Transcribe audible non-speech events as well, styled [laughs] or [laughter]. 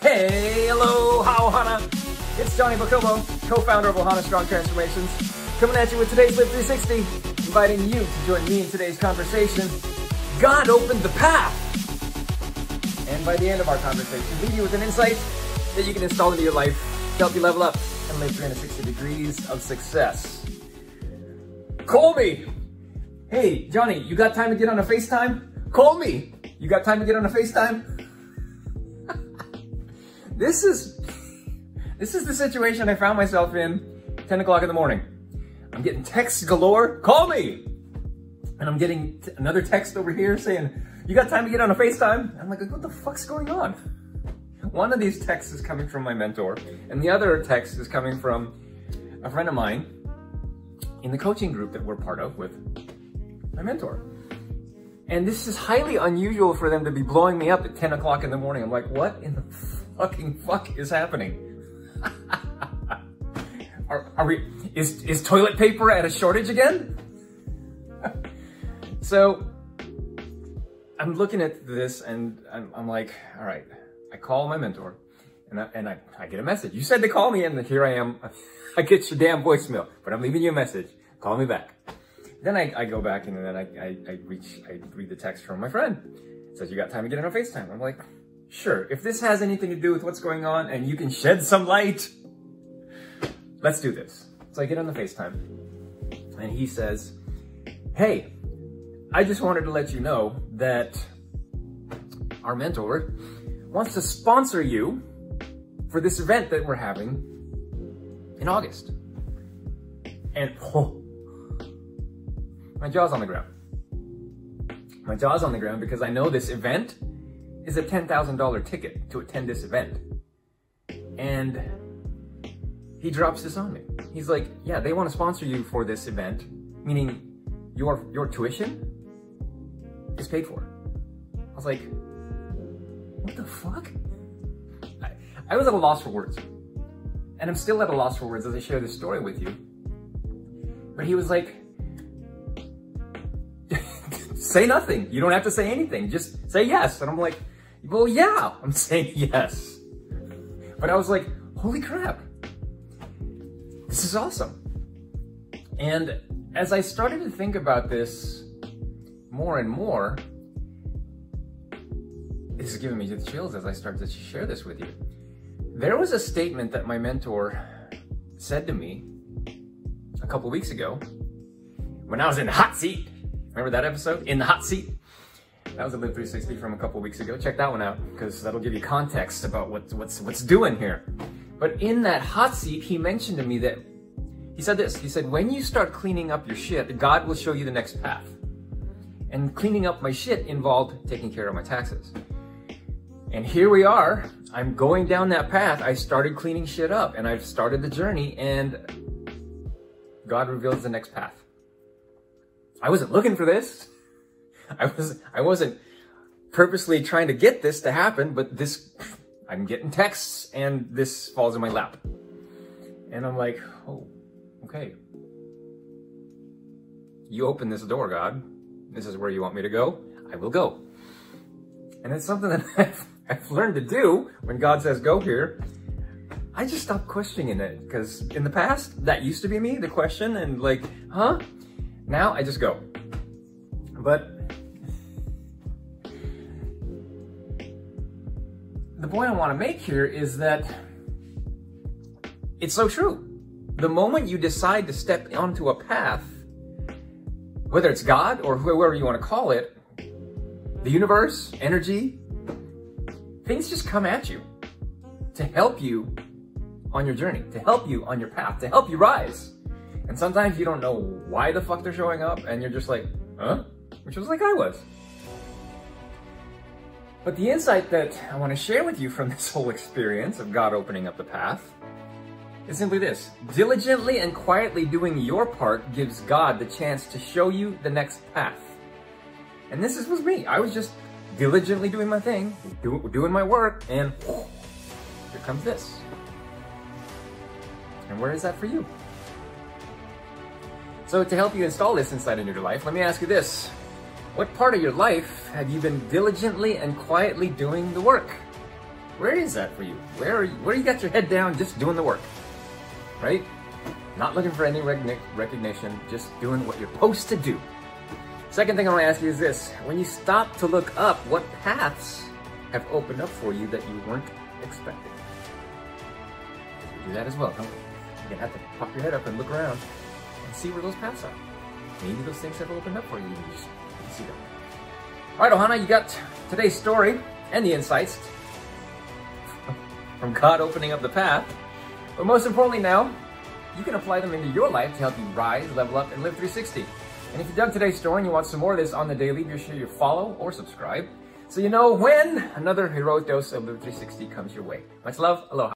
Hey, hello, how Ohana. It's Johnny Bacobo, co-founder of Ohana Strong Transformations, coming at you with today's Live 360, inviting you to join me in today's conversation. God opened the path. And by the end of our conversation, leave you with an insight that you can install into your life to help you level up and live 360 degrees of success. Call me. Hey, Johnny, you got time to get on a FaceTime? Call me. You got time to get on a FaceTime? This is this is the situation I found myself in 10 o'clock in the morning. I'm getting texts galore. Call me. And I'm getting another text over here saying, you got time to get on a FaceTime? I'm like, what the fuck's going on? One of these texts is coming from my mentor, and the other text is coming from a friend of mine in the coaching group that we're part of with my mentor. And this is highly unusual for them to be blowing me up at 10 o'clock in the morning. I'm like, what in the fucking fuck is happening? [laughs] are, are we, is, is toilet paper at a shortage again? [laughs] so I'm looking at this and I'm, I'm, like, all right, I call my mentor and I, and I, I get a message. You said to call me and here I am. [laughs] I get your damn voicemail, but I'm leaving you a message. Call me back. Then I, I go back and then I, I, I reach, I read the text from my friend. It says, you got time to get on a FaceTime. I'm like, sure. If this has anything to do with what's going on and you can shed some light, let's do this. So I get on the FaceTime and he says, hey, I just wanted to let you know that our mentor wants to sponsor you for this event that we're having in August. And oh, my jaw's on the ground. My jaw's on the ground because I know this event is a $10,000 ticket to attend this event. And he drops this on me. He's like, yeah, they want to sponsor you for this event, meaning your, your tuition is paid for. I was like, what the fuck? I, I was at a loss for words. And I'm still at a loss for words as I share this story with you. But he was like, [laughs] say nothing. You don't have to say anything. Just say yes. And I'm like, well, yeah, I'm saying yes. But I was like, holy crap. This is awesome. And as I started to think about this more and more, this is giving me the chills as I start to share this with you. There was a statement that my mentor said to me a couple weeks ago when I was in the hot seat. Remember that episode? In the hot seat? That was a Live 360 from a couple weeks ago. Check that one out because that'll give you context about what, what's, what's doing here. But in that hot seat, he mentioned to me that he said this. He said, when you start cleaning up your shit, God will show you the next path. And cleaning up my shit involved taking care of my taxes. And here we are. I'm going down that path. I started cleaning shit up and I've started the journey and God reveals the next path. I wasn't looking for this. I was I wasn't purposely trying to get this to happen, but this I'm getting texts and this falls in my lap. And I'm like, "Oh, okay. You open this door, God. This is where you want me to go. I will go." And it's something that [laughs] I've I've learned to do when God says go here, I just stopped questioning it because in the past, that used to be me, the question, and like, huh? Now I just go. But the point I want to make here is that it's so true. The moment you decide to step onto a path, whether it's God or whoever you want to call it, the universe, energy, things just come at you to help you on your journey, to help you on your path, to help you rise. And sometimes you don't know why the fuck they're showing up and you're just like, huh? Which was like I was. But the insight that I want to share with you from this whole experience of God opening up the path is simply this. Diligently and quietly doing your part gives God the chance to show you the next path. And this was me. I was just diligently doing my thing, do, doing my work, and here comes this. And where is that for you? So to help you install this inside into your life, let me ask you this. What part of your life have you been diligently and quietly doing the work? Where is that for you? Where are you, where you got your head down just doing the work? Right? Not looking for any recognition, just doing what you're supposed to do. Second thing I want to ask you is this. When you stop to look up, what paths have opened up for you that you weren't expecting? We Do that as well. Don't, we? you're going to have to pop your head up and look around and see where those paths are. Maybe those things have opened up for you you see them. All right, Ohana, you got today's story and the insights from God opening up the path. But most importantly now, you can apply them into your life to help you rise, level up, and live 360. And if you dug today's story and you want some more of this on the daily, be sure you follow or subscribe so you know when another heroic dose of Live 360 comes your way. Much love. Aloha.